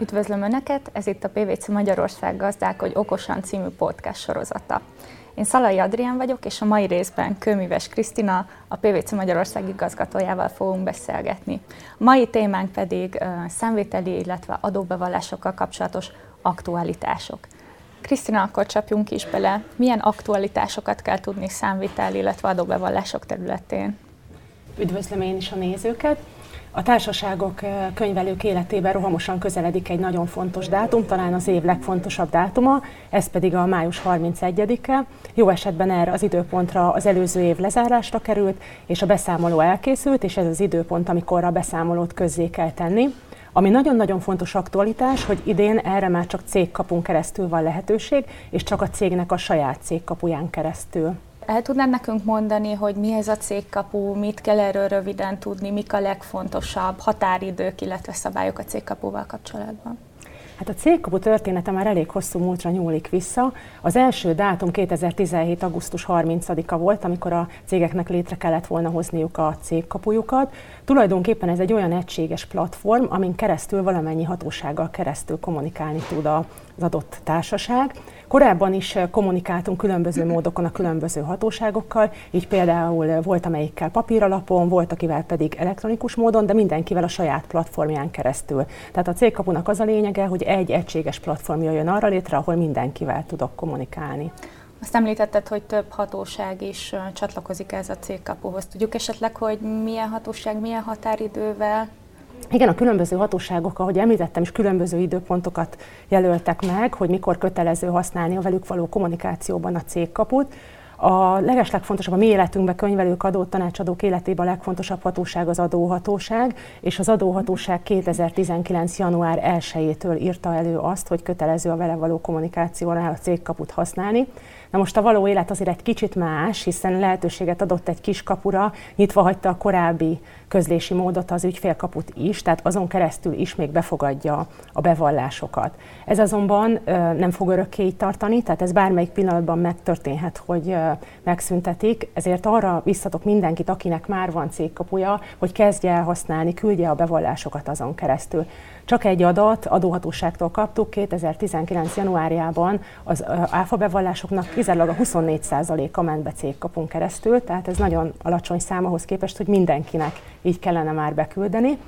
Üdvözlöm Önöket, ez itt a PVC Magyarország Gazdálkodj Okosan című podcast sorozata. Én Szalai Adrián vagyok, és a mai részben Kőműves Krisztina, a PVC Magyarország igazgatójával fogunk beszélgetni. A mai témánk pedig uh, számvételi, illetve adóbevallásokkal kapcsolatos aktualitások. Krisztina, akkor csapjunk is bele. Milyen aktualitásokat kell tudni számvitel, illetve adóbevallások területén? Üdvözlöm én is a nézőket! A társaságok könyvelők életében rohamosan közeledik egy nagyon fontos dátum, talán az év legfontosabb dátuma, ez pedig a május 31-e. Jó esetben erre az időpontra az előző év lezárásra került, és a beszámoló elkészült, és ez az időpont, amikor a beszámolót közzé kell tenni. Ami nagyon-nagyon fontos aktualitás, hogy idén erre már csak cégkapunk keresztül van lehetőség, és csak a cégnek a saját cégkapuján keresztül. El tudnád nekünk mondani, hogy mi ez a cégkapu, mit kell erről röviden tudni, mik a legfontosabb határidők, illetve szabályok a cégkapuval kapcsolatban? Hát a cégkapu története már elég hosszú múltra nyúlik vissza. Az első dátum 2017. augusztus 30-a volt, amikor a cégeknek létre kellett volna hozniuk a cégkapujukat. Tulajdonképpen ez egy olyan egységes platform, amin keresztül valamennyi hatósággal keresztül kommunikálni tud az adott társaság. Korábban is kommunikáltunk különböző módokon a különböző hatóságokkal, így például volt amelyikkel papíralapon, volt akivel pedig elektronikus módon, de mindenkivel a saját platformján keresztül. Tehát a cégkapunak az a lényege, hogy egy egységes platform jöjjön arra létre, ahol mindenkivel tudok kommunikálni. Azt említetted, hogy több hatóság is csatlakozik ez a cégkapuhoz. Tudjuk esetleg, hogy milyen hatóság, milyen határidővel igen, a különböző hatóságok, ahogy említettem, is különböző időpontokat jelöltek meg, hogy mikor kötelező használni a velük való kommunikációban a cégkaput. A legeslegfontosabb a mi életünkben könyvelők, adó tanácsadók életében a legfontosabb hatóság az adóhatóság, és az adóhatóság 2019. január 1-től írta elő azt, hogy kötelező a vele való kommunikációnál a cégkaput használni. Na most a való élet azért egy kicsit más, hiszen lehetőséget adott egy kis kapura, nyitva hagyta a korábbi közlési módot, az ügyfélkaput is, tehát azon keresztül is még befogadja a bevallásokat. Ez azonban nem fog örökké így tartani, tehát ez bármelyik pillanatban megtörténhet, hogy megszüntetik, ezért arra visszatok mindenkit, akinek már van cégkapuja, hogy kezdje el használni, küldje a bevallásokat azon keresztül. Csak egy adat adóhatóságtól kaptuk 2019. januárjában az áfa bevallásoknak kizárólag a 24%-a ment be cégkapunk keresztül, tehát ez nagyon alacsony szám ahhoz képest, hogy mindenkinek így kellene már beküldeni.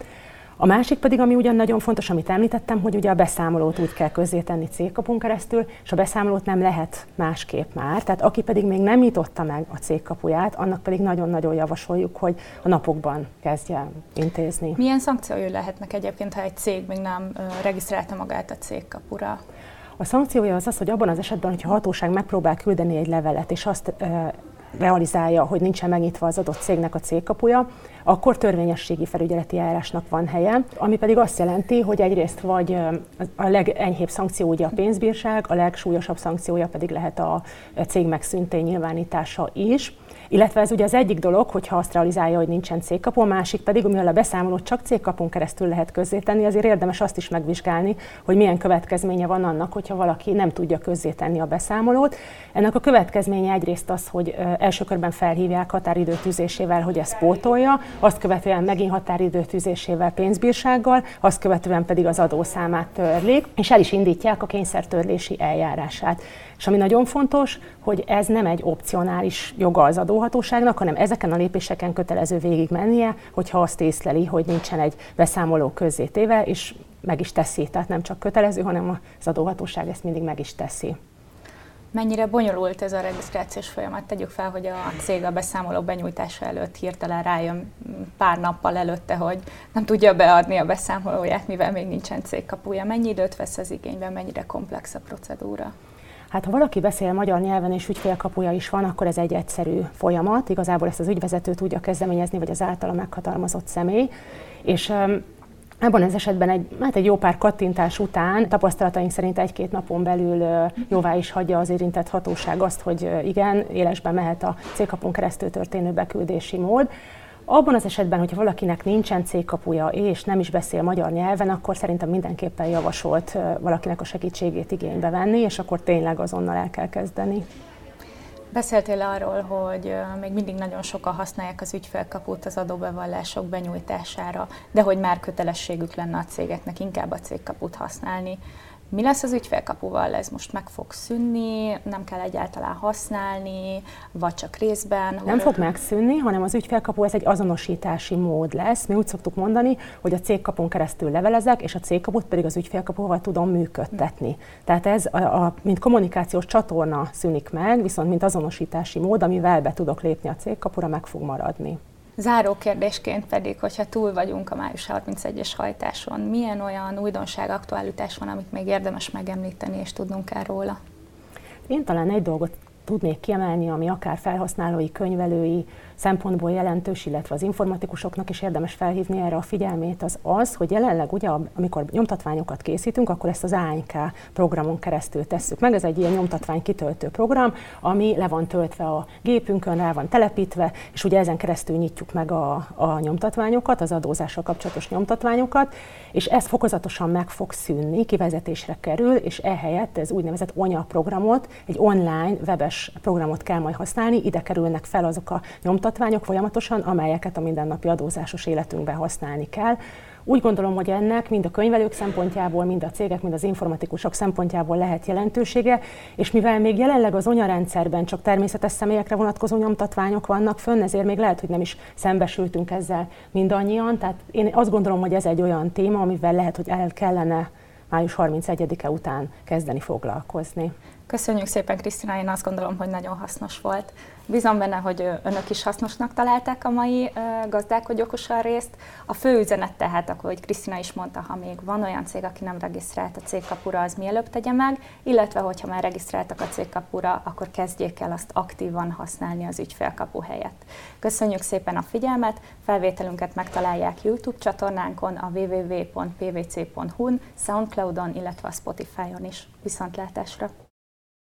A másik pedig, ami ugyan nagyon fontos, amit említettem, hogy ugye a beszámolót úgy kell közzétenni cégkapunk keresztül, és a beszámolót nem lehet másképp már. Tehát aki pedig még nem nyitotta meg a cégkapuját, annak pedig nagyon-nagyon javasoljuk, hogy a napokban kezdje intézni. Milyen szankciói lehetnek egyébként, ha egy cég még nem regisztrálta magát a cégkapura? A szankciója az az, hogy abban az esetben, hogyha a hatóság megpróbál küldeni egy levelet, és azt realizálja, hogy nincsen megnyitva az adott cégnek a cégkapuja, akkor törvényességi felügyeleti eljárásnak van helye, ami pedig azt jelenti, hogy egyrészt vagy a legenyhébb szankció ugye a pénzbírság, a legsúlyosabb szankciója pedig lehet a cég megszüntény nyilvánítása is. Illetve ez ugye az egyik dolog, hogyha azt realizálja, hogy nincsen cégkapu, a másik pedig, mivel a beszámolót csak cégkapun keresztül lehet közzétenni, azért érdemes azt is megvizsgálni, hogy milyen következménye van annak, hogyha valaki nem tudja közzétenni a beszámolót. Ennek a következménye egyrészt az, hogy első körben felhívják határidő tűzésével, hogy ez pótolja, azt követően megint határidő tűzésével pénzbírsággal, azt követően pedig az adószámát törlik, és el is indítják a kényszertörlési eljárását. És ami nagyon fontos, hogy ez nem egy opcionális joga az adóhatóságnak, hanem ezeken a lépéseken kötelező végig mennie, hogyha azt észleli, hogy nincsen egy beszámoló közzétéve, és meg is teszi. Tehát nem csak kötelező, hanem az adóhatóság ezt mindig meg is teszi. Mennyire bonyolult ez a regisztrációs folyamat? Tegyük fel, hogy a cég a beszámoló benyújtása előtt hirtelen rájön pár nappal előtte, hogy nem tudja beadni a beszámolóját, mivel még nincsen cégkapuja. Mennyi időt vesz az igényben, mennyire komplex a procedúra? Hát ha valaki beszél magyar nyelven és ügyfélkapuja is van, akkor ez egy egyszerű folyamat. Igazából ezt az ügyvezető tudja kezdeményezni, vagy az általa meghatalmazott személy. És Ebben az esetben egy, hát egy jó pár kattintás után tapasztalataink szerint egy-két napon belül jóvá is hagyja az érintett hatóság azt, hogy igen, élesben mehet a célkapon keresztül történő beküldési mód. Abban az esetben, hogyha valakinek nincsen cégkapuja és nem is beszél magyar nyelven, akkor szerintem mindenképpen javasolt valakinek a segítségét igénybe venni, és akkor tényleg azonnal el kell kezdeni. Beszéltél arról, hogy még mindig nagyon sokan használják az ügyfélkaput az adóbevallások benyújtására, de hogy már kötelességük lenne a cégeknek inkább a cégkaput használni. Mi lesz az ügyfélkapuval? Ez most meg fog szűnni, nem kell egyáltalán használni, vagy csak részben? Nem fog megszűnni, hanem az ügyfélkapu ez egy azonosítási mód lesz. Mi úgy szoktuk mondani, hogy a cégkapun keresztül levelezek, és a cégkaput pedig az ügyfélkapuval tudom működtetni. Tehát ez, a, a, mint kommunikációs csatorna szűnik meg, viszont mint azonosítási mód, amivel be tudok lépni a cégkapura, meg fog maradni. Záró kérdésként pedig, hogyha túl vagyunk a május 31-es hajtáson, milyen olyan újdonság, aktualitás van, amit még érdemes megemlíteni és tudnunk kell róla? Én talán egy dolgot tudnék kiemelni, ami akár felhasználói, könyvelői szempontból jelentős, illetve az informatikusoknak is érdemes felhívni erre a figyelmét, az az, hogy jelenleg ugye, amikor nyomtatványokat készítünk, akkor ezt az ANK programon keresztül tesszük meg. Ez egy ilyen nyomtatvány kitöltő program, ami le van töltve a gépünkön, rá van telepítve, és ugye ezen keresztül nyitjuk meg a, a nyomtatványokat, az adózással kapcsolatos nyomtatványokat, és ez fokozatosan meg fog szűnni, kivezetésre kerül, és ehelyett ez úgynevezett ONYA programot, egy online webes programot kell majd használni, ide kerülnek fel azok a nyomtatványok, folyamatosan, amelyeket a mindennapi adózásos életünkben használni kell. Úgy gondolom, hogy ennek mind a könyvelők szempontjából, mind a cégek, mind az informatikusok szempontjából lehet jelentősége, és mivel még jelenleg az rendszerben csak természetes személyekre vonatkozó nyomtatványok vannak fönn, ezért még lehet, hogy nem is szembesültünk ezzel mindannyian. Tehát én azt gondolom, hogy ez egy olyan téma, amivel lehet, hogy el kellene május 31-e után kezdeni foglalkozni. Köszönjük szépen, Krisztina, én azt gondolom, hogy nagyon hasznos volt. Bízom benne, hogy önök is hasznosnak találták a mai gazdálkodj okosan részt. A fő üzenet tehát, ahogy Krisztina is mondta, ha még van olyan cég, aki nem regisztrált a cégkapura, az mielőbb tegye meg, illetve hogyha már regisztráltak a cégkapura, akkor kezdjék el azt aktívan használni az ügyfélkapu helyett. Köszönjük szépen a figyelmet, felvételünket megtalálják YouTube csatornánkon, a www.pvc.hu-n, Soundcloudon, illetve a Spotify-on is. Viszontlátásra!